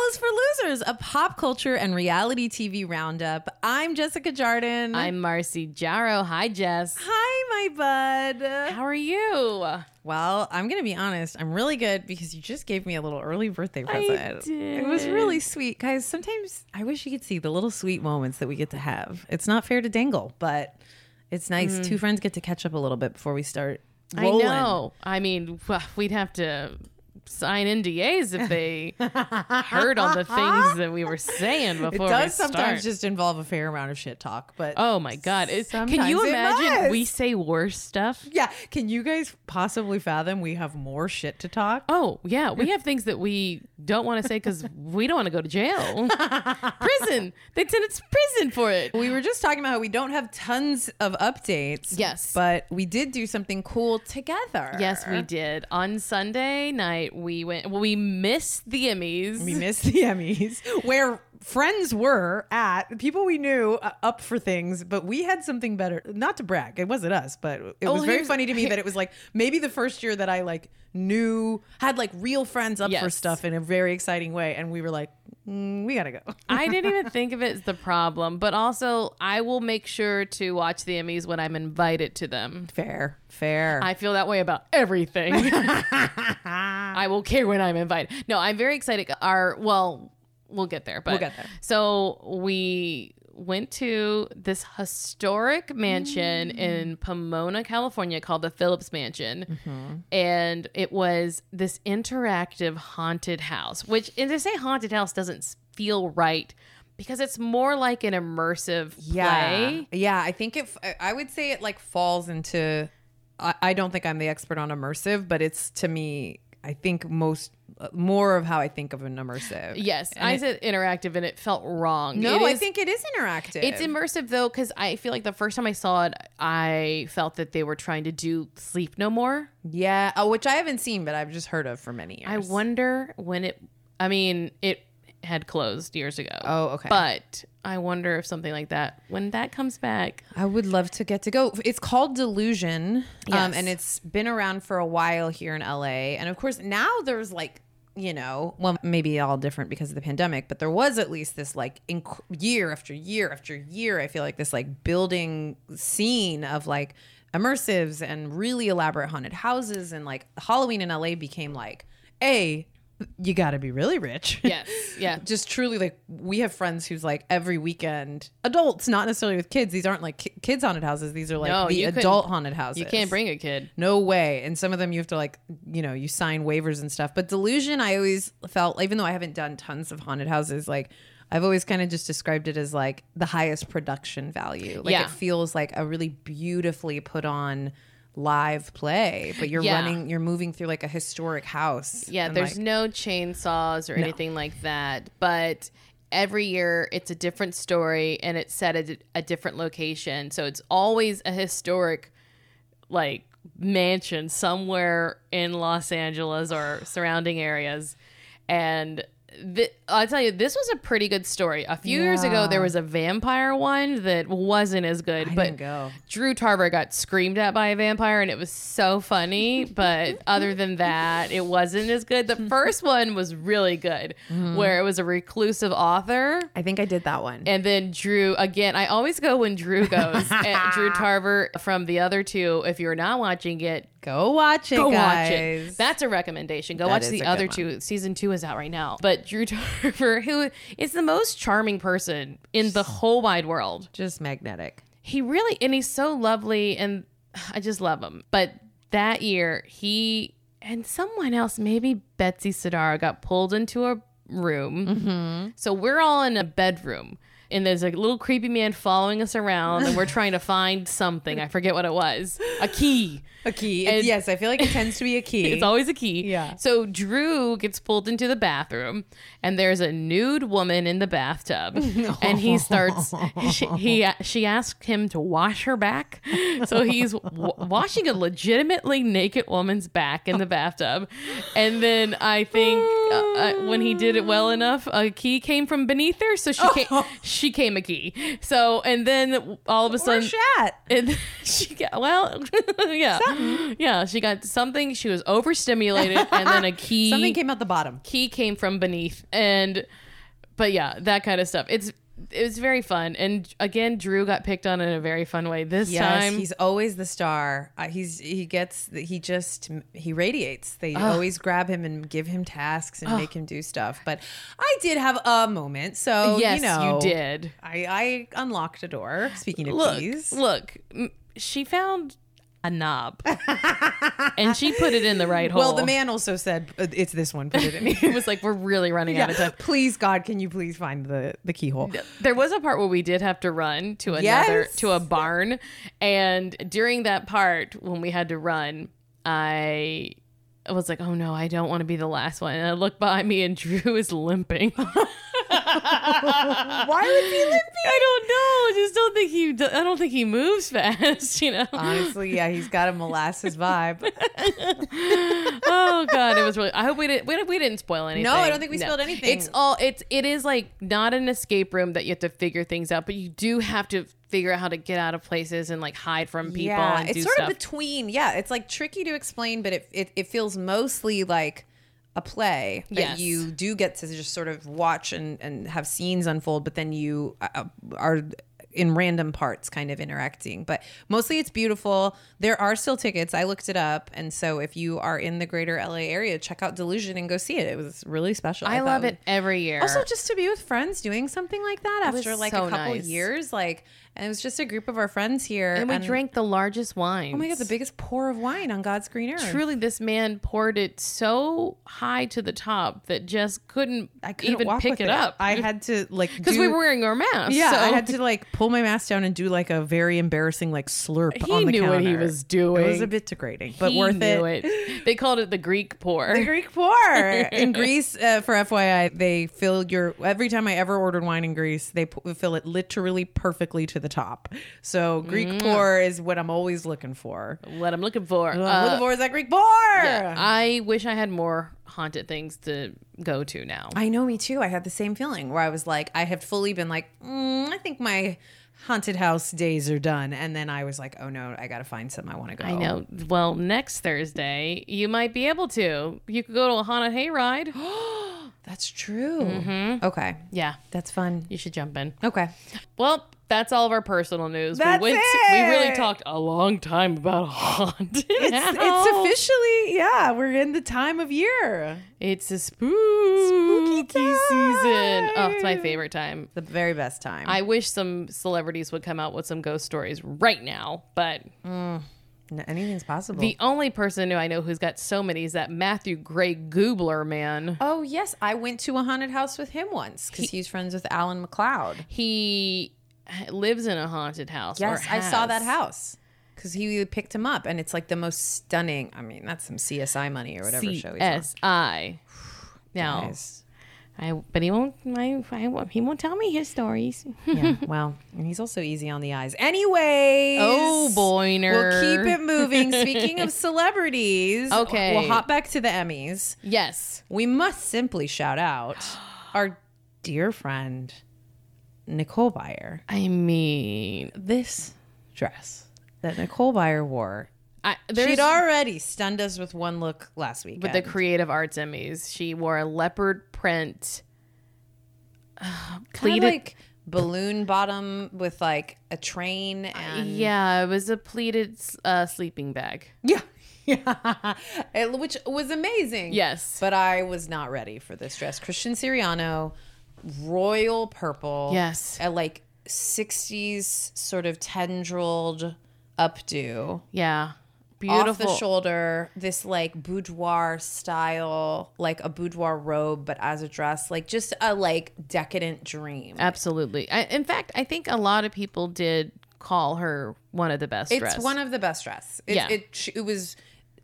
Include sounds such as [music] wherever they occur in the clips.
Alice for Losers, a pop culture and reality TV roundup. I'm Jessica Jardin. I'm Marcy Jarreau. Hi, Jess. Hi, my bud. How are you? Well, I'm going to be honest. I'm really good because you just gave me a little early birthday present. did. It was really sweet. Guys, sometimes I wish you could see the little sweet moments that we get to have. It's not fair to dangle, but it's nice. Two mm. friends get to catch up a little bit before we start rolling. I know. I mean, we'd have to sign NDAs if they heard all the things [laughs] that we were saying before. It does sometimes start. just involve a fair amount of shit talk, but Oh my god! It, can you imagine we say worse stuff? yeah. Can you guys possibly fathom we have more shit to talk? Oh yeah, we have things that we don't want to say because we don't want to go to jail, [laughs] prison. They send it to prison for it. We were just talking about how we don't have tons of updates. Yes. But we did do something cool together. Yes, we did. On Sunday night, we went. Well, we missed the Emmys. We missed the Emmys [laughs] where friends were at people we knew uh, up for things, but we had something better. Not to brag, it wasn't us, but it Oh, was very funny to me that [laughs] it was like maybe the first year that I like knew had like real friends up for stuff in a very exciting way, and we were like, mm, we gotta go. [laughs] I didn't even [laughs] think of it as the problem, but also I will make sure to watch the Emmys when I'm invited to them. fair, fair. I feel that way about everything. I will care when I'm invited. No, I'm very excited. Our well, we'll get there, but We'll get there. So we went to this historic mansion Mm. in Pomona, California called the Phillips Mansion. Mm-hmm. And it was this interactive haunted house, which and to say haunted house doesn't feel right because it's more like an immersive play. Yeah, I think if I would say it like falls into. I, I don't think I'm the expert on immersive, but it's to me. I think most uh, more of how I think of an immersive. Yes, And I it- said interactive and it felt wrong. no, It I think it is interactive. It's immersive though, because I feel like the first time I saw it, I felt that they were trying to do Sleep No More. yeah, oh, which I haven't seen, but I've just heard of for many years. I wonder when it. I mean, it had closed years ago. Oh, okay. But I wonder if something like that, when that comes back, I would love to get to go. It's called Delusion, um, and it's been around for a while here in LA. And of course, now there's like, you know, well, maybe all different because of the pandemic, but there was at least this like inc- year after year after year. I feel like this like building scene of like immersives and really elaborate haunted houses, and like Halloween in LA became like, a, you got to be really rich. [laughs] yes, yeah. just truly like we have friends who's like every weekend adults not necessarily with kids these aren't like ki- kids haunted houses these are like No, the adult haunted houses You can't bring a kid. no way and some of them you have to like you know you sign waivers and stuff but delusion i always felt even though i haven't done tons of haunted houses like I've always kind of just described it as like the highest production value. Like Yeah. it feels like a really beautifully put on live play, but you're Yeah. running, you're moving through like a historic house. Yeah, there's like, no chainsaws or anything like that. But every year it's a different story and it's set at a different location. So it's always a historic, like, mansion somewhere in Los Angeles or surrounding areas. And th- I'll tell you, this was a pretty good story. A few years ago, there was a vampire one that wasn't as good, I but. Drew Tarver got screamed at by a vampire and it was so funny. But [laughs] other than that, it wasn't as good. The first one was really good, mm-hmm. where it was a reclusive author. I think I did that one. And then Drew, again, I always go when Drew goes. and Drew [laughs] Tarver from the other two, if you're not watching it, Go watch it, go guys. watch it. That's a recommendation. Go That watch is the a other good two. Season two is out right now. But Drew [laughs] Tarver, who is the most charming person in the whole wide world. Just magnetic. He really, and he's so lovely, and [sighs] I just love him. But that year, he and someone else, maybe Betsy Sodaro, got pulled into a room. Mm-hmm. So we're all in a bedroom. And there's a little creepy man following us around, and we're [laughs] trying to find something. I forget what it was. A key. A key. And- yes, I feel like it tends to be a [laughs] key. It's always a key. Yeah. So Drew gets pulled into the bathroom, and there's a nude woman in the bathtub, [laughs] and he starts. She, he she asked him to wash her back, so he's w- washing a legitimately naked woman's back in the bathtub, and then I think uh, uh, when he did it well enough, a key came from beneath her, so she came, she came a key. So and then all of a sudden Shat. and [laughs] she got well [laughs] yeah yeah she got something she was overstimulated and then a [laughs] key Something came out the bottom. key came from beneath and but yeah that kind of stuff it's it was very fun and again drew got picked on in a very fun way this Yes, time he's always the star. Uh, he's he gets he just he radiates. They always grab him and give him tasks and make him do stuff. But I did have a moment, so yes you know, you did I I unlocked a door. Speaking of look keys, look she found a knob. [laughs] And she put it in the right hole well, the man also said uh, it's this one. Put it in it [laughs] was like we're really running out of time. [laughs] Please, God, can you please find the the keyhole? there was a part where we did have to run to another Yes. to a barn. And during that part when we had to run i was like oh no i don't want to be the last one. And i look behind me and drew is limping Why would he limping? [laughs] i don't know i just don't think he do- i don't think he moves [laughs] fast you know Honestly, yeah, he's got a molasses vibe. [laughs] oh god it was really i hope we didn't we, we didn't spoil anything No, I don't think we spoiled anything. it's all it's it is like not an escape room that you have to figure things out but you do have to figure out how to get out of places and like hide from people yeah, it's sort stuff of between. Yeah, it's like tricky to explain, but it it, it feels mostly like a play that Yes. you do get to just sort of watch and and have scenes unfold, but then you uh, are in random parts kind of interacting but mostly it's beautiful there are still tickets i looked it up and so if you are in the greater la area check out delusion and go see it it was really special I thought love it every year. also, just to be with friends doing something like that after like so a couple nice. years, like, and it was just a group of our friends here, and we drank the largest wine. Oh my god, the biggest pour of wine on God's green earth. Truly, this man poured it so high to the top that just couldn't, I couldn't even pick with it, up. I had to like because we were wearing our masks. Yeah, so I had to like pull my mask down and do like a very embarrassing like slurp. He on the knew what he was doing. It was a bit degrading, but He worth it. it. They called it the Greek pour. The Greek pour [laughs] in Greece, uh, for FYI, they fill your every time I ever ordered wine in Greece, they pu- fill it literally perfectly to the top. So Greek Mm. pour is what I'm always looking for. what I'm looking for. What I'm Uh, looking for is that Greek pour. yeah, I wish I had more haunted things to go to now. I know, me too. I had the same feeling where I was like, I have fully been like, mm, I think my haunted house days are done, and then I was like, oh no, I got to find some I want to go. I know. Well, next Thursday, you might be able to. You could go to a haunted hayride. [gasps] [gasps] [gasps] That's true. Mm-hmm. Okay, yeah, that's fun. you should jump in. Okay, Well, that's all of our personal news. That's we went. we really talked a long time about [laughs] haunted. it's house. it's officially yeah, we're in the time of year. It's a spooky, time. season. Oh, it's my favorite time. The very best time. I wish some celebrities would come out with some ghost stories right now, but N- anything's possible. the only person who I know who's got so many is that Matthew Gray Gubler man. oh yes, I went to a haunted house with him once because he's friends with Alan McLeod. He lives in a haunted house. Yes, I saw that house because he picked him up, and it's like the most stunning. I mean, that's some CSI money or whatever show he's on. CSI. [sighs] Now, Guys. I but he won't. I, I won't. He won't tell me his stories. [laughs] Yeah, well, and he's also easy on the eyes. Anyways, Oh, Boyner. We'll keep it moving. [laughs] Speaking of celebrities, Okay. we'll hop back to the Emmys. yes. We must simply shout out [gasps] our dear friend Nicole Byer. I mean, This dress that Nicole Byer wore. I, She'd already stunned us with one look last week. with the Creative Arts Emmys. She wore a leopard print. [sighs] kind pleated- like balloon bottom with like a train and Yeah, it was a pleated uh, sleeping bag. yeah, [laughs] yeah, It- which was amazing. Yes. but I was not ready for this dress. Christian Siriano, royal purple. Yes. a like '60s sort of tendrilled updo. Yeah. Beautiful. Off the shoulder, this like boudoir style, like a boudoir robe, but as a dress, like just a like decadent dream. Absolutely. I, in fact, I think a lot of people did call her one of the best It's one of the best dress. It, Yeah. it it was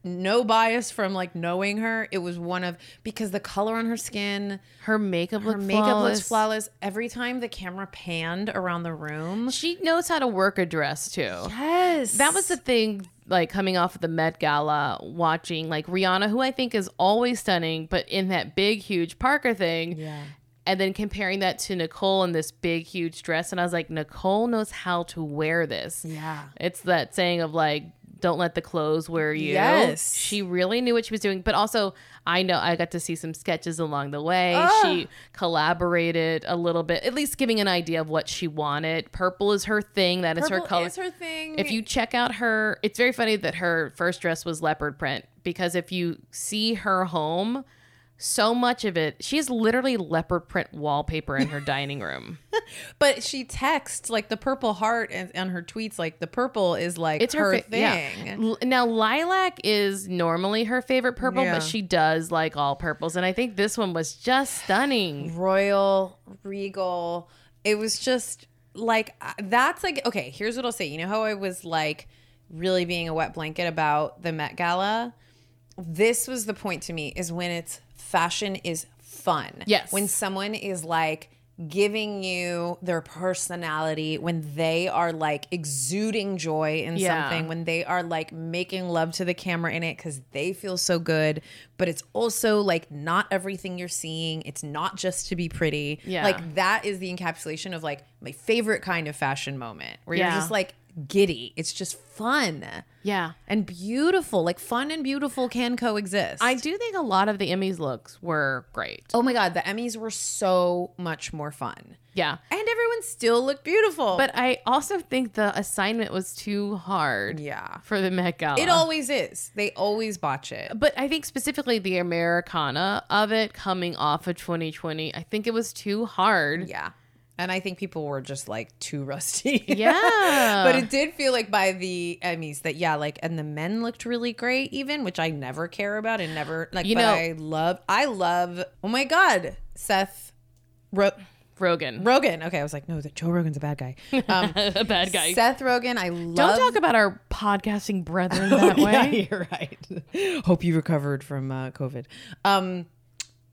no bias from like knowing her. It was one of because the color on her skin, her makeup her makeup flawless. looks flawless. Every time the camera panned around the room, She knows how to work a dress too. yes, That was the thing, like coming off of the Met Gala, watching like Rihanna, who I think is always stunning, but in that big, huge Parker thing, yeah. and then comparing that to Nicole in this big, huge dress. And I was like, Nicole knows how to wear this. Yeah. It's that saying of like, don't let the clothes wear you. Yes. She really knew what she was doing. But also, I know I got to see some sketches along the way. Ah. She collaborated a little bit, at least giving an idea of what she wanted. Purple is her thing. That is her Purple color. is her thing. if you check out her, it's very funny that her first dress was leopard print because if you see her home, so much of it, she has literally leopard print wallpaper in her dining room. [laughs] But she texts like the purple heart and on her tweets like the purple is like It's her, her, fa- yeah. thing. L- Now lilac is normally her favorite purple, Yeah. but she does like all purples, and I think this one was just stunning. Royal, regal. It was just like uh, that's like okay. Here's what I'll say. You know how I was like really being a wet blanket about the Met Gala. This was the point to me is when it's fashion is fun. Yes. When someone is like giving you their personality when they are like exuding joy in Yeah. something when they are like making love to the camera in it because they feel so good but it's also like not everything you're seeing it's not just to be pretty Yeah. like that is the encapsulation of like my favorite kind of fashion moment where you're just like giddy it's just fun Yeah. and beautiful like fun and beautiful can coexist I do think a lot of the Emmys looks were great. oh my god the emmys were so much more fun Yeah. and everyone still looked beautiful But I also think the assignment was too hard yeah for the Met Gala. it always is they always botch it but I think specifically the Americana of it coming off of 2020, I think it was too hard. Yeah. And I think people were just like too rusty. [laughs] Yeah. but it did feel like by the Emmys that, yeah, like, and the men looked really great, even, which I never care about and never, like, You but know- I love, I love, oh my God, Seth Ro- Rogen. Rogan. Okay. I was like, no, that Joe Rogan's a bad guy. Um, [laughs] a bad guy. Seth Rogen, I love. Don't talk about our podcasting brethren [laughs] that way. Yeah, you're right. Hope you recovered from uh, COVID. Um,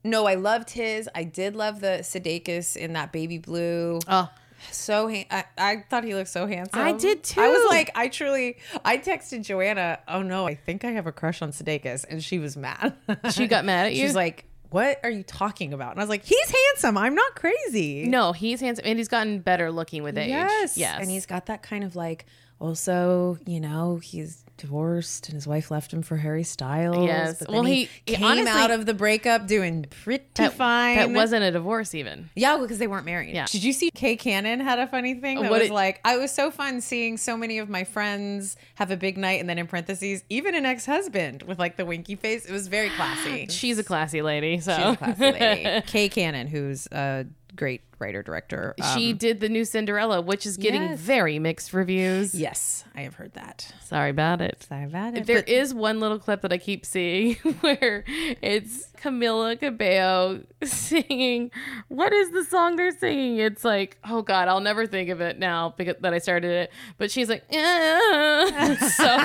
no, I loved his. I did love the Sudeikis in that baby blue. Oh, so ha- I, I thought he looked so handsome. I did too. I was like, I truly, I texted Joanna, oh no, I think I have a crush on Sudeikis, and she was mad. She got mad at [laughs] you? She's like, what are you talking about? And I was like, he's handsome. I'm not crazy. no, he's handsome and he's gotten better looking with age. Yes. Yes. And he's got that kind of like, also, you know, he's divorced and his wife left him for Harry Styles. Yes. But Well, he, he- came honestly- out of the breakup doing pretty that, fine. that wasn't a divorce even. Yeah, because they weren't married. Yeah. Did you see Kay Cannon had a funny thing that What was it- like, I was so fun seeing so many of my friends have a big night and then in parentheses, even an ex-husband with like the winky face. It was very classy. [gasps] She's a classy lady. So She's a classy lady. [laughs] Kay Cannon, who's a great writer director. she Um, did the new Cinderella, which is getting Yes. very mixed reviews. yes, I have heard that. Sorry about it. Sorry about it. There but- is one little clip that I keep seeing [laughs] where it's Camila Cabello [laughs] singing. What is the song they're singing? It's like, oh God, I'll never think of it now because that I started it. But she's like, "Eh." [laughs] so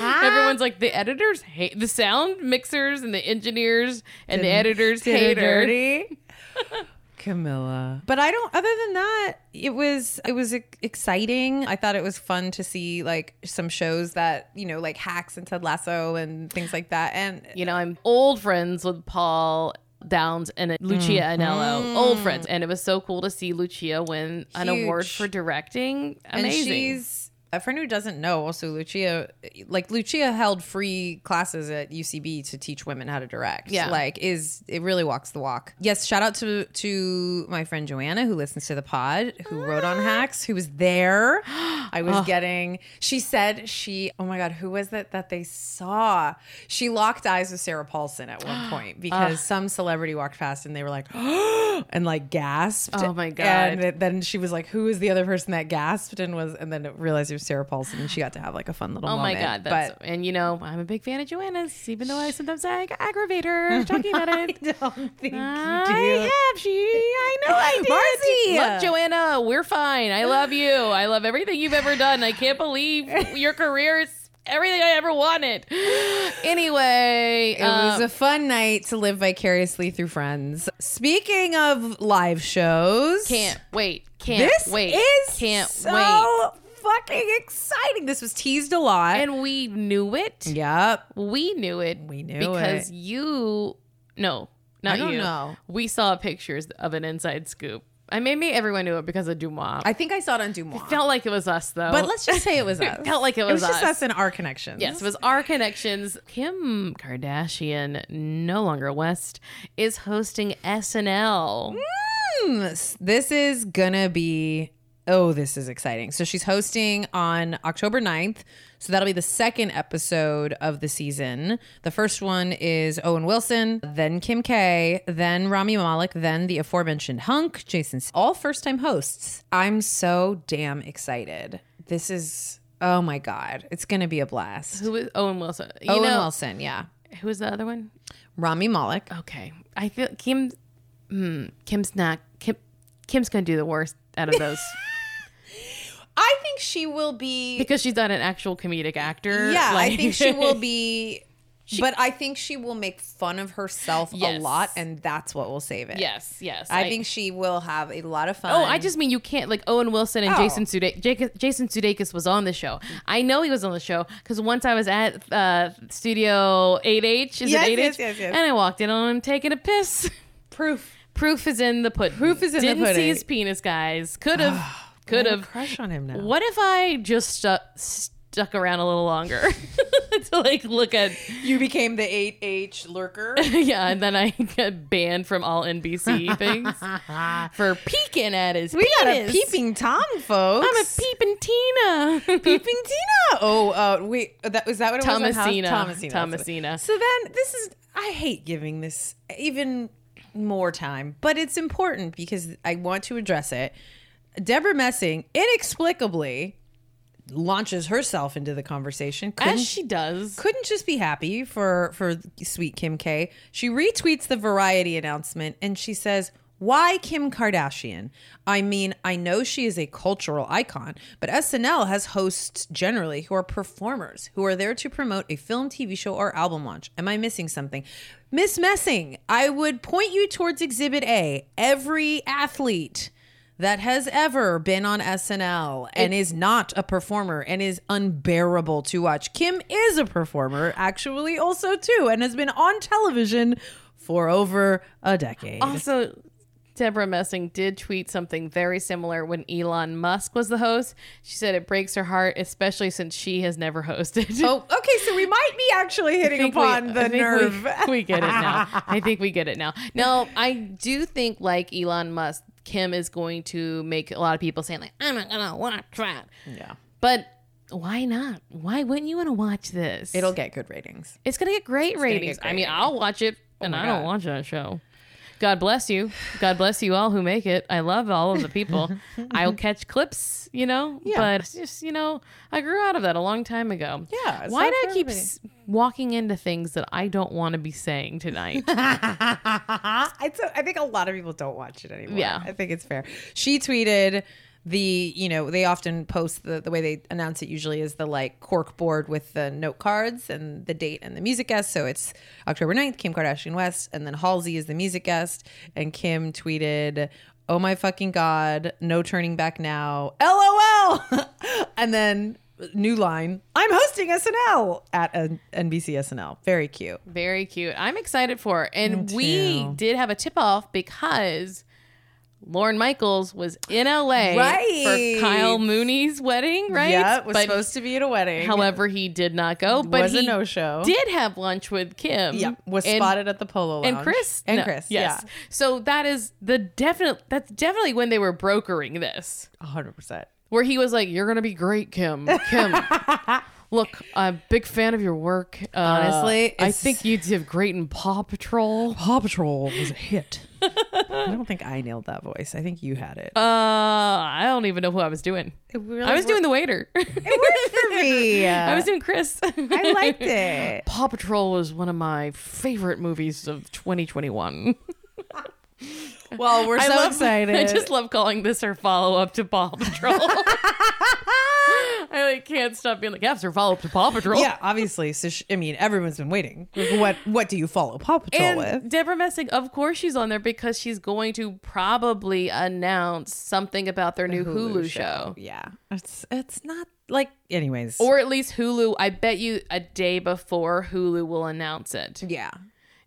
everyone's like, the editors hate the sound mixers and the engineers and the editors hate her. Camilla. But I don't other than that, it was it was exciting. I thought it was fun to see like some shows that, you know, like Hacks and Ted Lasso and things like that. And You know, I'm old friends with Paul Downs and Lucia mm-hmm. Aniello, old friends, mm. and it was so cool to see Lucia win an award for directing. and Amazing. she's a friend who doesn't know also Lucia like Lucia held free classes at UCB to teach women how to direct. Yeah. Like is it really walks the walk. Yes, shout out to to my friend Joanna who listens to the pod, who wrote on ah. hacks, who was there. [gasps] I was getting she said she oh my god, who was that that they saw? She locked eyes with Sarah Paulson at one [gasps] point because some celebrity walked past and they were like [gasps] and like gasped. Oh my God. And then she was like, "Who is the other person that gasped?" And was, and then it realized it Sarah Paulson, and she got to have like a fun little. Oh my moment. god! That's but and you know I'm a big fan of Joanna's, even though I sometimes I aggravate her [laughs] talking about I it. don't think I have she. I know I [laughs] did. Marcy! Look, Joanna, we're fine. I love you. I love everything you've ever done. I can't believe [laughs] your career is everything I ever wanted. [gasps] Anyway, It was uh, a fun night to live vicariously through friends. Speaking of live shows, can't wait. Can't this wait. is can't so wait. Fucking exciting. This was teased a lot. And we knew it. yep. We knew it. We knew it. because it. you no. Not I don't you. know. We saw pictures of an inside scoop. I mean, maybe everyone knew it because of Deuxmoi. I think I saw it on Deuxmoi. It felt like it was us though. but let's just say it was [laughs] us. felt like it It was was just us. us and our connections. Yes, it was our connections. Kim Kardashian, no longer West, is hosting SNL. Mm, This is gonna be oh, this is exciting. So she's hosting on October 9th. So that'll be the second episode of the season. The first one is Owen Wilson, then Kim K, then Rami Malek, then the aforementioned Hunk, Jason, all first time hosts. I'm so damn excited. This is oh my god, it's gonna be a blast. Who is Owen Wilson? You Owen know, Wilson, yeah. Who was the other one? Rami Malek. Okay, I feel Kim. Hmm, Kim's not. Kim. Kim's gonna do the worst out of those [laughs] I think she will be because she's not an actual comedic actor. Yeah, I think she will [laughs] be. but I think she will make fun of herself a lot, and that's what will save it. yes, yes. I, think she will have a lot of fun. Oh, I just mean you can't like Owen Wilson and Oh. Jason Sudeikis. Jason Sudeikis was on the show. I know he was on the show because once I was at uh, Studio 8H, is Yes, it 8H? yes, yes, yes. And I walked in on him taking a piss. proof. Proof is in the pudding. Proof is in the pudding. Didn't see his penis, guys. Could have, [sighs] could have a crush on him now. What if I just stu- stuck around a little longer [laughs] to like look at? You became the eight H lurker. [laughs] yeah, and then I got banned from all NBC things [laughs] for peeking at his. we got a penis. peeping tom, folks. I'm a peeping Tina. peeping Tina. Oh, uh, wait. That was that what it was? on House- Thomasina. Thomasina. Thomasina. So then this is. I hate giving this even more time, but it's important because I want to address it. Debra Messing inexplicably launches herself into the conversation. Couldn't As she does. couldn't just be happy for for sweet Kim K. She retweets the Variety announcement and she says, "Why Kim Kardashian? I mean, I know she is a cultural icon, but SNL has hosts generally who are performers who are there to promote a film, TV show, or album launch. Am I missing something?" Miss Messing, I would point you towards Exhibit A. Every athlete that has ever been on SNL and is not a performer and is unbearable to watch. Kim is a performer, actually, also too, and has been on television for over a decade. Also, Debra Messing did tweet something very similar when Elon Musk was the host. She said it breaks her heart, especially since she has never hosted. [laughs] Oh, okay, so we might be actually hitting think we- upon the think we- nerve. We, get it now. [laughs] I think we get it now. Now, I do think, like Elon Musk, Kim is going to make a lot of people saying, like, I'm not gonna watch that. yeah, But why not? Why wouldn't you want to watch this? it'll get good ratings. It's gonna get great gonna get ratings. I mean, ratings. I'll watch it, oh and my I don't watch that show. God bless you. God bless you all who make it. I love all of the people. [laughs] I'll catch clips, you know, Yeah. but just you know, I grew out of that a long time ago. Yeah, Why do I keep s- walking into things that I don't want to be saying tonight? [laughs] I think a lot of people don't watch it anymore. Yeah. I think it's fair. She tweeted the, you know, they often post the, the way they announce it usually is the like cork board with the note cards and the date and the music guest. So it's October 9th, Kim Kardashian West, and then Halsey is the music guest. And Kim tweeted, Oh my fucking God, no turning back now. LOL. [laughs] and then new line, I'm hosting SNL at NBC SNL. Very cute. Very cute. I'm excited for it. And we did have a tip off because Lorne Michaels was in LA Right. for Kyle Mooney's wedding, right? Yeah, it was But supposed to be at a wedding. However, he did not go, but Was a he no-show. Did have lunch with Kim. Yeah, was and- spotted at the Polo Lounge. and Chris and No, Chris. Yes. So that is the definite. That's definitely when they were brokering this, hundred percent. where he was like, "You're gonna be great, Kim. Kim, [laughs] look, I'm a big fan of your work. Uh, Honestly, I think you did great in Paw Patrol. Paw Patrol was a hit. [laughs] I don't think I nailed that voice. I think you had it. Uh, I don't even know who I was doing. really I was doing the waiter. it worked for me. [laughs] I was doing Chris. I liked it. [laughs] Paw Patrol was one of my favorite movies of 2021. Well, we're I so love, excited. I just love calling this her follow up to Paw Patrol. [laughs] I like can't stop being like, yeah, it's her follow up to Paw Patrol. yeah, obviously. So sh- I mean, everyone's been waiting. What What do you follow Paw Patrol And with? Debra Messing, of course, she's on there because she's going to probably announce something about their new Hulu, show. Yeah, it's it's not like anyways. Or at least Hulu. I bet you a day before Hulu will announce it yeah,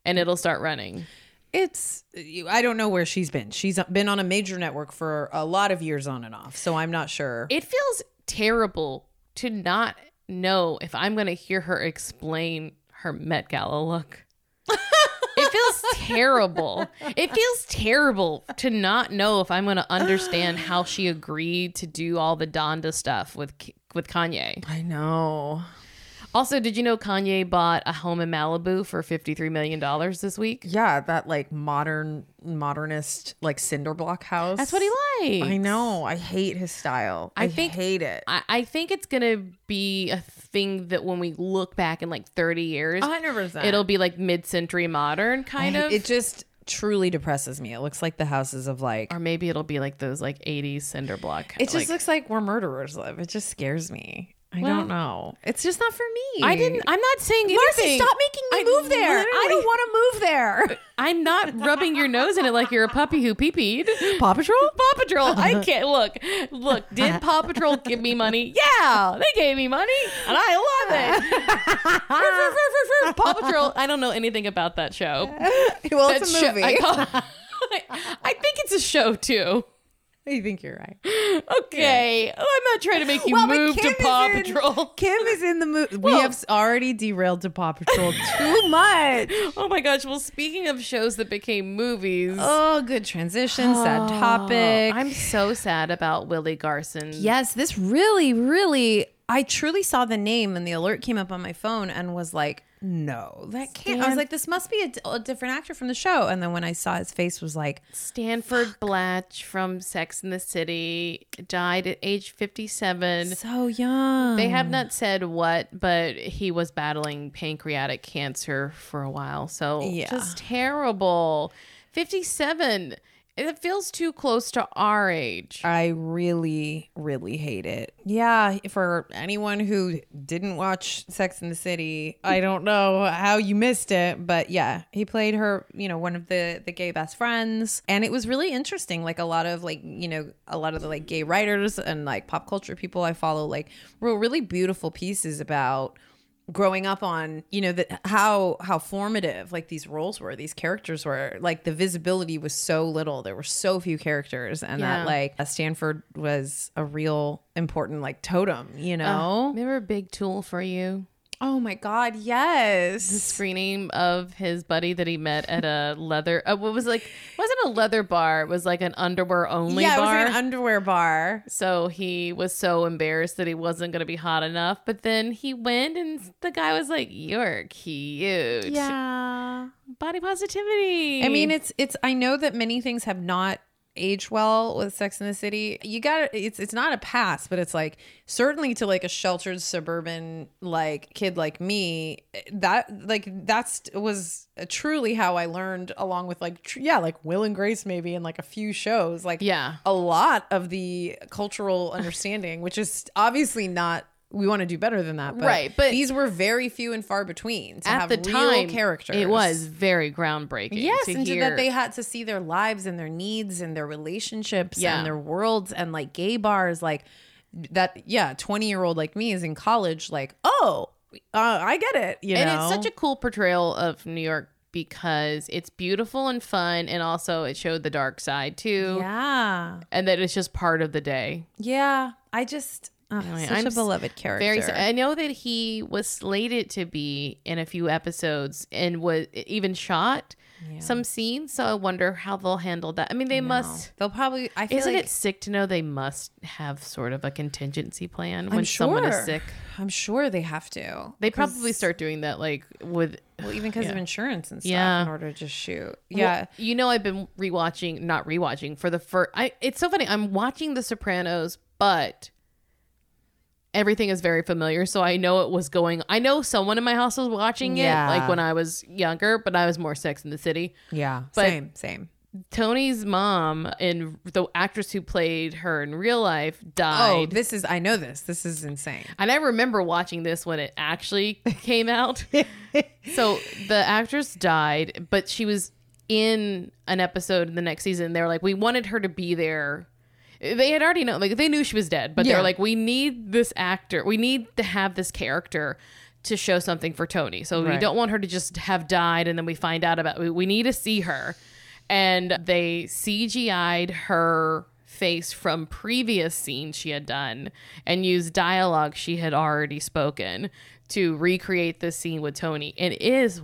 and it'll start running. It's I don't know where she's been. She's uh, been on a major network for a lot of years on and off, so I'm not sure. It feels terrible to not know if I'm going to hear her explain her Met Gala look. it feels [laughs] terrible. It feels terrible to not know if I'm going to understand how she agreed to do all the Donda stuff with with Kanye. I know. Also, did you know Kanye bought a home in Malibu for $53 million this week? Yeah, that like modern, modernist, like cinder block house. That's what he likes. I know. I hate his style. I, I think- hate it. I, I think it's going to be a thing that when we look back in like 30 years, 100%. it'll be like mid century modern kind I- of. It just truly depresses me. It looks like the houses of like. or maybe it'll be like those like 80s cinder block. It just like, looks like where murderers live. It just scares me. I Well, don't know. It's just not for me. I didn't. I'm not saying Marcy, anything. stop making me I move there. I don't want to move there. [laughs] I'm not rubbing your nose in it like you're a puppy who pee peed. Paw Patrol? [laughs] Paw Patrol. I uh-huh. can't look. Look, did Paw Patrol give me money? Yeah, they gave me money, and I love it. [laughs] Paw Patrol. I don't know anything about that show. well, That it's a show- movie. I, call- I think it's a show too. I think you're right. [laughs] Okay, oh, I'm not trying to make you Well, move to Paw in- Patrol. [laughs] Kim is in the movie. we Well- have already derailed to Paw Patrol too [laughs] much. Oh my gosh! Well, speaking of shows that became movies, Oh, good transition. Sad [sighs] topic. I'm so sad about Willie Garson. yes, this really, really. I truly saw the name and the alert came up on my phone and was like, "No, that can't." I was like, "This must be a different actor from the show." And then when I saw his face, was like, Stanford Blatch from Sex and the City died at age 57. "So young." They have not said what, but he was battling pancreatic cancer for a while. So Yeah. just terrible. 57. It feels too close to our age. I really, really hate it. Yeah, for anyone who didn't watch Sex in the City, I don't know how you missed it, but yeah, he played her, you know, one of the the gay best friends, and it was really interesting. Like a lot of like, you know, a lot of the like gay writers and like pop culture people I follow like wrote really beautiful pieces about growing up on you know that how how formative like these roles were these characters were like the visibility was so little there were so few characters and Yeah. that like uh, stanford was a real important like totem you know Remember a Big Tool for You? Oh my god yes The Screening of his buddy that he met at a leather, uh, what was like, wasn't a leather bar, it was like an underwear only yeah it bar. was an underwear bar So he was so embarrassed that he wasn't going to be hot enough. But then he went, and the guy was like, "You're cute." yeah body positivity. I mean, it's it's. I know that many things have not aged well with Sex in the City. You got It's it's not a pass, but it's like certainly to like a sheltered suburban like kid like me. That like that's was truly how I learned, along with like tr- yeah, like Will and Grace maybe, and like a few shows. Like Yeah. a lot of the cultural understanding, which is obviously not. We want to do better than that, but Right, but- these were very few and far between to at have the real time, characters. it was very groundbreaking. Yes, and hear. that they had to see their lives and their needs and their relationships Yeah. and their worlds and like gay bars, like that. Yeah, twenty year old like me is in college. Like, oh, uh, I get it. You and know, it's such a cool portrayal of New York because it's beautiful and fun, and also it showed the dark side too, yeah, and that it's just part of the day. yeah. I just ugh, Anyway, such I'm a beloved character. Very. I know that he was slated to be in a few episodes and was even shot some scenes. So I wonder how they'll handle that. I mean, they must. They'll probably. I feel Isn't like it sick to know they must have sort of a contingency plan when I'm someone is sick? I'm sure they have to. They probably start doing that like with well, even because of insurance and stuff Yeah. in order to just shoot. Well, Yeah. you know, I've been rewatching, not rewatching for the first. I. It's so funny. I'm watching The Sopranos, but everything is very familiar, so I know it was going. I know someone in my house was watching Yeah. it, like when I was younger, but I was more Sex in the City. yeah. but- same. Same. Tony's mom and the actress who played her in real life oh, died. Oh, this is. I know this. This is insane. And I remember watching this when it actually [laughs] came out. so the actress died, but she was in an episode in the next season. They were like, we wanted her to be there. They had already known, like they knew she was dead, but they're like, we need this actor. We need to have this character to show something for Tony. So we don't want her to just have died and then we find out about we, we need to see her. And they CGI'd her face from previous scenes she had done and used dialogue she had already spoken to recreate this scene with Tony. And it is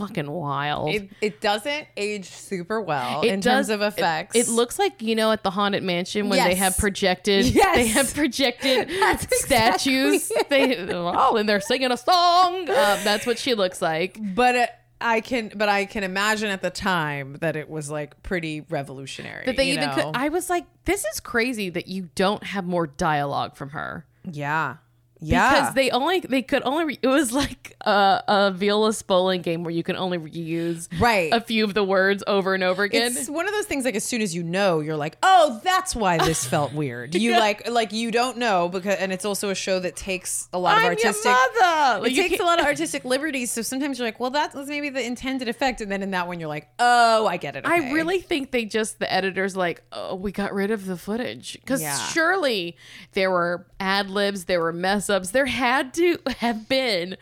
fucking wild. It, it doesn't age super well It in does- terms of effects. It, it looks like you know at the haunted mansion when they have projected. [laughs] Yes. They have projected [laughs] That's exactly statues. They oh, and they're singing a song. Um, that's what she looks like. but uh, I can, but I can imagine at the time that it was like pretty revolutionary. That they even could. I was like, this is crazy that you don't have more dialogue from her. yeah, yeah. Because they only they could only re- it was like a, a Viola bowling game where you can only reuse Right. a few of the words over and over again. It's one of those things like as soon as you know, you're like, oh, that's why this [laughs] felt weird. You like like you don't know because and it's also a show that takes a lot of I'm artistic your mother. Like, it takes a can't- lot of [laughs] artistic liberties. So sometimes you're like, well, that was maybe the intended effect. And then in that one, you're like, oh, I get it. I really think they just the editors like, oh, we got rid of the footage because Yeah. surely there were ad libs, there were mess ups, there had to have been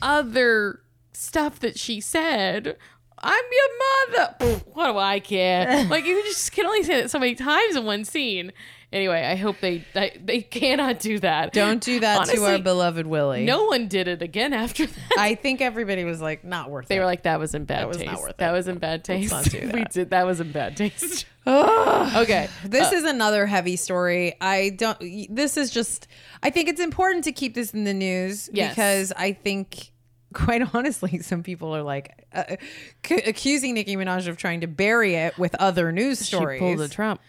other stuff that she said. I'm your mother. Oh, what do I care? [laughs] like you just can only say that so many times in one scene. Anyway, I hope they they, they cannot do that. don't do that to our beloved Willie. No one did it again after that. I think everybody was like, not worth They it. They were like, "That was in bad That was taste. not worth that it. was in bad taste. not do that. [laughs] we that." did. That was in bad taste." [laughs] okay, This is another heavy story. I don't. This is just. I think it's important to keep this in the news Yes. because I think, quite [laughs] honestly, some people are like uh, c- accusing Nicki Minaj of trying to bury it with other news stories. She pulled a Trump.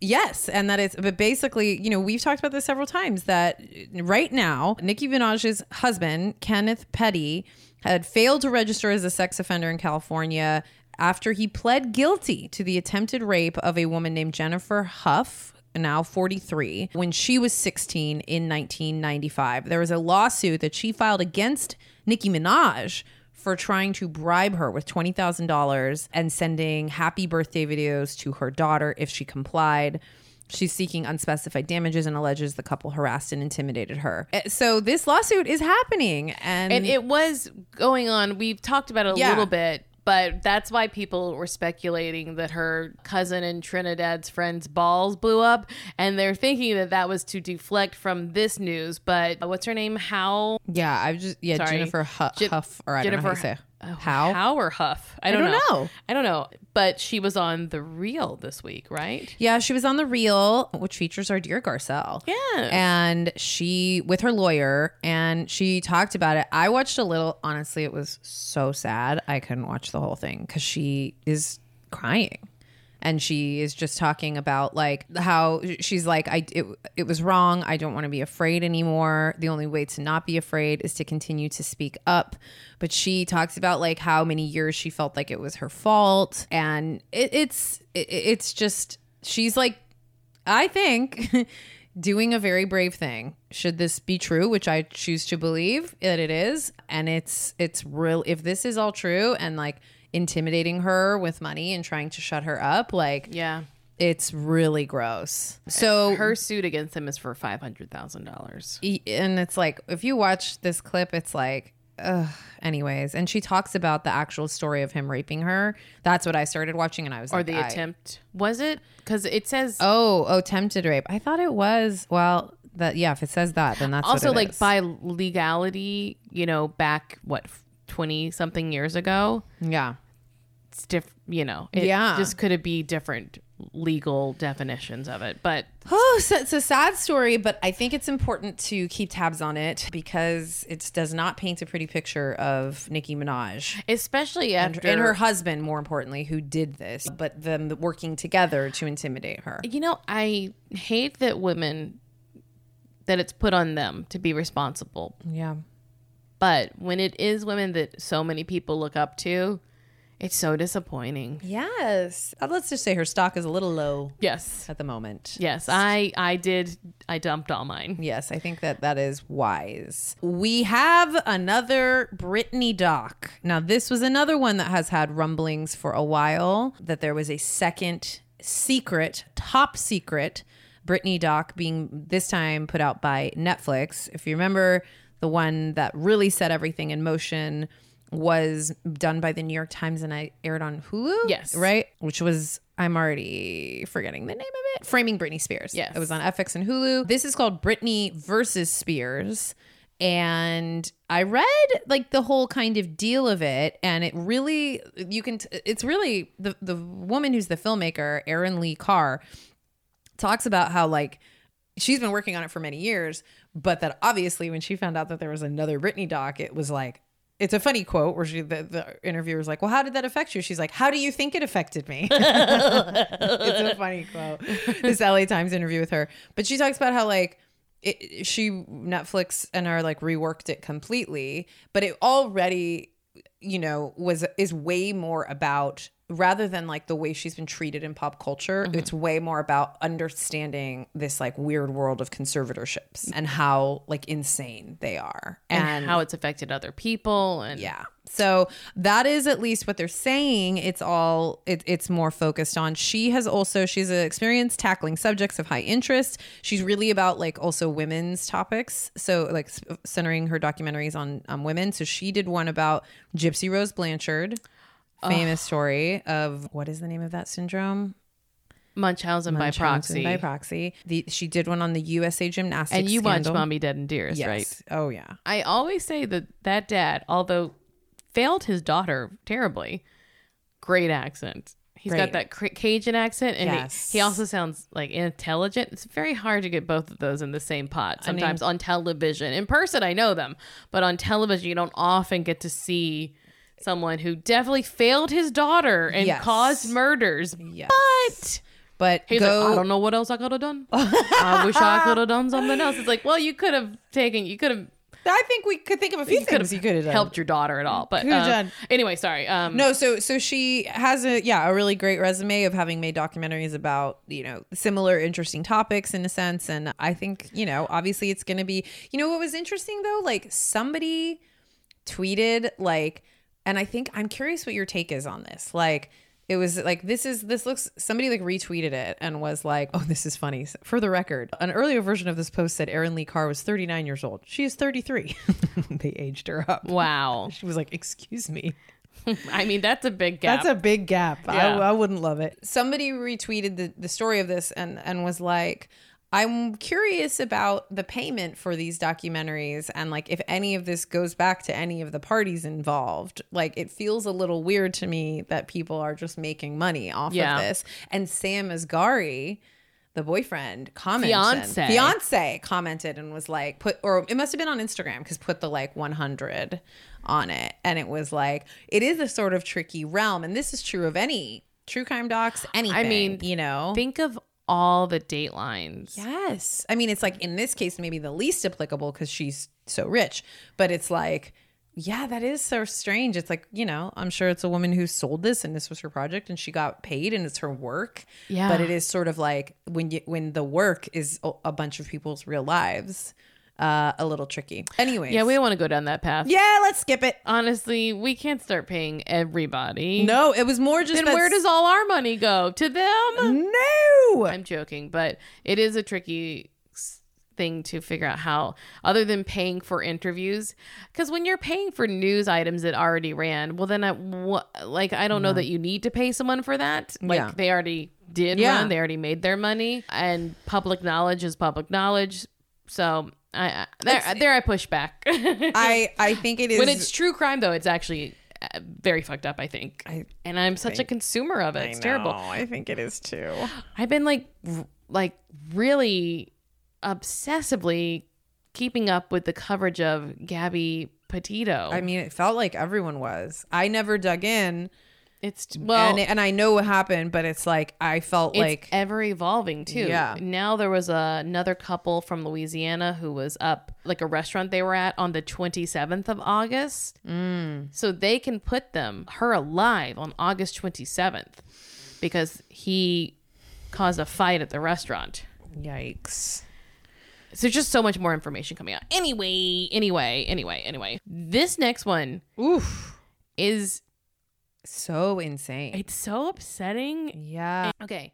Yes, and that is, but basically, you know, we've talked about this several times that right now, Nicki Minaj's husband, Kenneth Petty, had failed to register as a sex offender in California after he pled guilty to the attempted rape of a woman named Jennifer Huff, now 43, when she was 16 in 1995. There was a lawsuit that she filed against Nicki Minaj for trying to bribe her with $20,000 and sending happy birthday videos to her daughter if she complied. She's seeking unspecified damages and alleges the couple harassed and intimidated her. Eh, So this lawsuit is happening and, And it was going on. We've talked about it a Yeah. little bit, but that's why people were speculating that her cousin and Trinidad's friend's balls blew up, and they're thinking that that was to deflect from this news. But what's her name? How? yeah, I've just yeah, Sorry. Jennifer Hu- Je- Huff or I don't know how you say. Oh, How? How or Huff? I I don't, don't know. know. I don't know. But she was on the Real this week, right? Yeah, she was on the Real, which features our dear Garcelle. Yeah. And she, with her lawyer, and she talked about it. I watched a little. Honestly, it was so sad. I couldn't watch the whole thing because she is crying. And she is just talking about like how she's like, I it, it was wrong. I don't want to be afraid anymore. The only way to not be afraid is to continue to speak up. But she talks about like how many years she felt like it was her fault, and it, it's it, it's just she's like I think [laughs] doing a very brave thing. Should this be true, which I choose to believe that it is, and it's it's real if this is all true and like intimidating her with money and trying to shut her up, like yeah. it's really gross. So Her suit against him is for five hundred thousand dollars. And it's like if you watch this clip it's like ugh. anyways and she talks about the actual story of him raping her that's what i started watching and i was Or like the I- attempt was it? Because it says oh oh attempted rape i thought it was well that yeah if it says that then that's also like is. by legality, you know, back what twenty something years ago, yeah it's diff. You know, it Yeah. just could it be different legal definitions of it, but oh so it's a sad story but i think it's important to keep tabs on it because it does not paint a pretty picture of nicki minaj especially and, after and her husband more importantly who did this but them working together to intimidate her You know, I hate that women that it's put on them to be responsible. yeah But when it is women that so many people look up to, it's so disappointing. Yes. Uh, Let's just say her stock is a little low Yes. at the moment. Yes, I I did I dumped all mine. Yes, I think that that is wise. We have another Britney doc. Now, this was another one that has had rumblings for a while that there was a second secret, top secret Britney doc being this time put out by Netflix. If you remember, the one that really set everything in motion was done by the New York Times and I aired on Hulu. Yes. Right? Which was I'm already forgetting the name of it. Framing Britney Spears. Yes. It was on FX and Hulu. This is called Britney versus Spears. And I read like the whole kind of deal of it, and it really you can. T- it's really the the woman who's the filmmaker, Erin Lee Carr, talks about how like she's been working on it for many years, but that obviously when she found out that there was another Britney doc, it was like it's a funny quote where she the, the interviewer's like, "Well, how did that affect you?" She's like, "How do you think it affected me?" [laughs] it's a funny quote. This LA Times interview with her, but she talks about how like it, she Netflix and her like reworked it completely, but it already you know was is way more about rather than like the way she's been treated in pop culture Mm-hmm. it's way more about understanding this like weird world of conservatorships and how like insane they are and, how it's affected other people and yeah. So that is at least what they're saying. It's all it, it's more focused on. She has also she's an experience tackling subjects of high interest. She's really about like also women's topics. So like centering her documentaries on on women. So she did one about Gypsy Rose Blanchard, famous story of what is the name of that syndrome? Munchausen by proxy. By proxy. The, she did one on the USA Gymnastics. and you scandal. Mommy Dead and Dearest, Yes. right? Oh yeah. I always say that that dad, although failed his daughter terribly, great accent. He's Great. got that Ca- Cajun accent, and Yes. he, he also sounds like intelligent. It's very hard to get both of those in the same pot. mean- Sometimes on television, in person, I know them, but on television, you don't often get to see someone who definitely failed his daughter and Yes. caused murders. Yes. But But He's go like, I don't know what else I could have done. [laughs] I wish I could have done something else. It's like, well, you could have taken, you could have, I think we could think of a few could things you could have done. helped your daughter at all. But uh, done. anyway, sorry. Um, No, so so she has a yeah a really great resume of having made documentaries about you know similar interesting topics in a sense, and I think you know obviously it's going to be you know what was interesting though like somebody tweeted like, and I think I'm curious what your take is on this like. It was like this is this looks somebody like retweeted it and was like, "Oh, this is funny." For the record, an earlier version of this post said Erin Lee Carr was 39 years old. She is 33. [laughs] they aged her up. wow. [laughs] She was like, "Excuse me." [laughs] I mean, that's a big gap. That's a big gap. Yeah. I, I wouldn't love it. Somebody retweeted the, the story of this and, and was like, I'm curious about the payment for these documentaries and like if any of this goes back to any of the parties involved. Like it feels a little weird to me that people are just making money off Yeah. of this. And Sam Asghari, the boyfriend, commented Fiance. fiance commented and was like put or it must have been on Instagram because put the like 100 on it and it was like it is a sort of tricky realm and this is true of any true crime docs anything I mean, you know Think of all the datelines. yes i mean it's like in this case maybe the least applicable because she's so rich but it's like yeah that is so strange it's like you know i'm sure it's a woman who sold this and this was her project and she got paid and it's her work Yeah. but it is sort of like when you when the work is a- a bunch of people's real lives uh a little tricky anyways Yeah, we don't want to go down that path. yeah let's skip it Honestly, we can't start paying everybody. no it was more just Then where does all our money go? To them? no I'm joking, but it is a tricky thing to figure out how, other than paying for interviews, because when you're paying for news items that already ran, well, then I, what, like I don't know that you need to pay someone for that. Like Yeah. they already did Yeah. run, they already made their money, and public knowledge is public knowledge. So I, I there, there I push back. [laughs] i i think it is when it's true crime, though, it's actually. uh, Very fucked up, I think, and I'm such a consumer of it. It's terrible. i think it is too I've been like like really obsessively keeping up with the coverage of Gabby Petito. i mean it felt like everyone was i never dug in it's well and, and i know what happened but it's like i felt it's like ever evolving too. Yeah. Now there was a, another couple from Louisiana who was up like a restaurant they were at on the 27th of August. Mm. So they can put them her alive on August 27th because he caused a fight at the restaurant. yikes So there's just so much more information coming out. Anyway, anyway, anyway, anyway. This next one oof is so insane it's so upsetting. yeah Okay.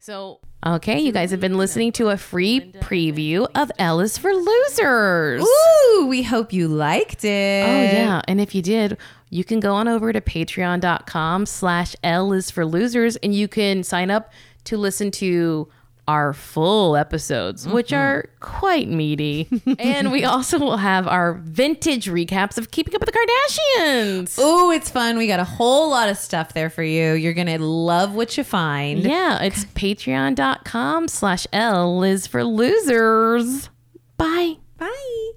So, okay, you guys have been listening to a free preview of L is for Losers. Ooh, we hope you liked it. Oh yeah, and if you did, you can go on over to patreon.com slash L is for losers and you can sign up to listen to our full episodes, which mm-hmm. are quite meaty. [laughs] and we also will have our vintage recaps of Keeping Up with the Kardashians. Oh, it's fun. We got a whole lot of stuff there for you. You're gonna love what you find. Yeah, it's patreon.com slash L is for losers. Bye. Bye.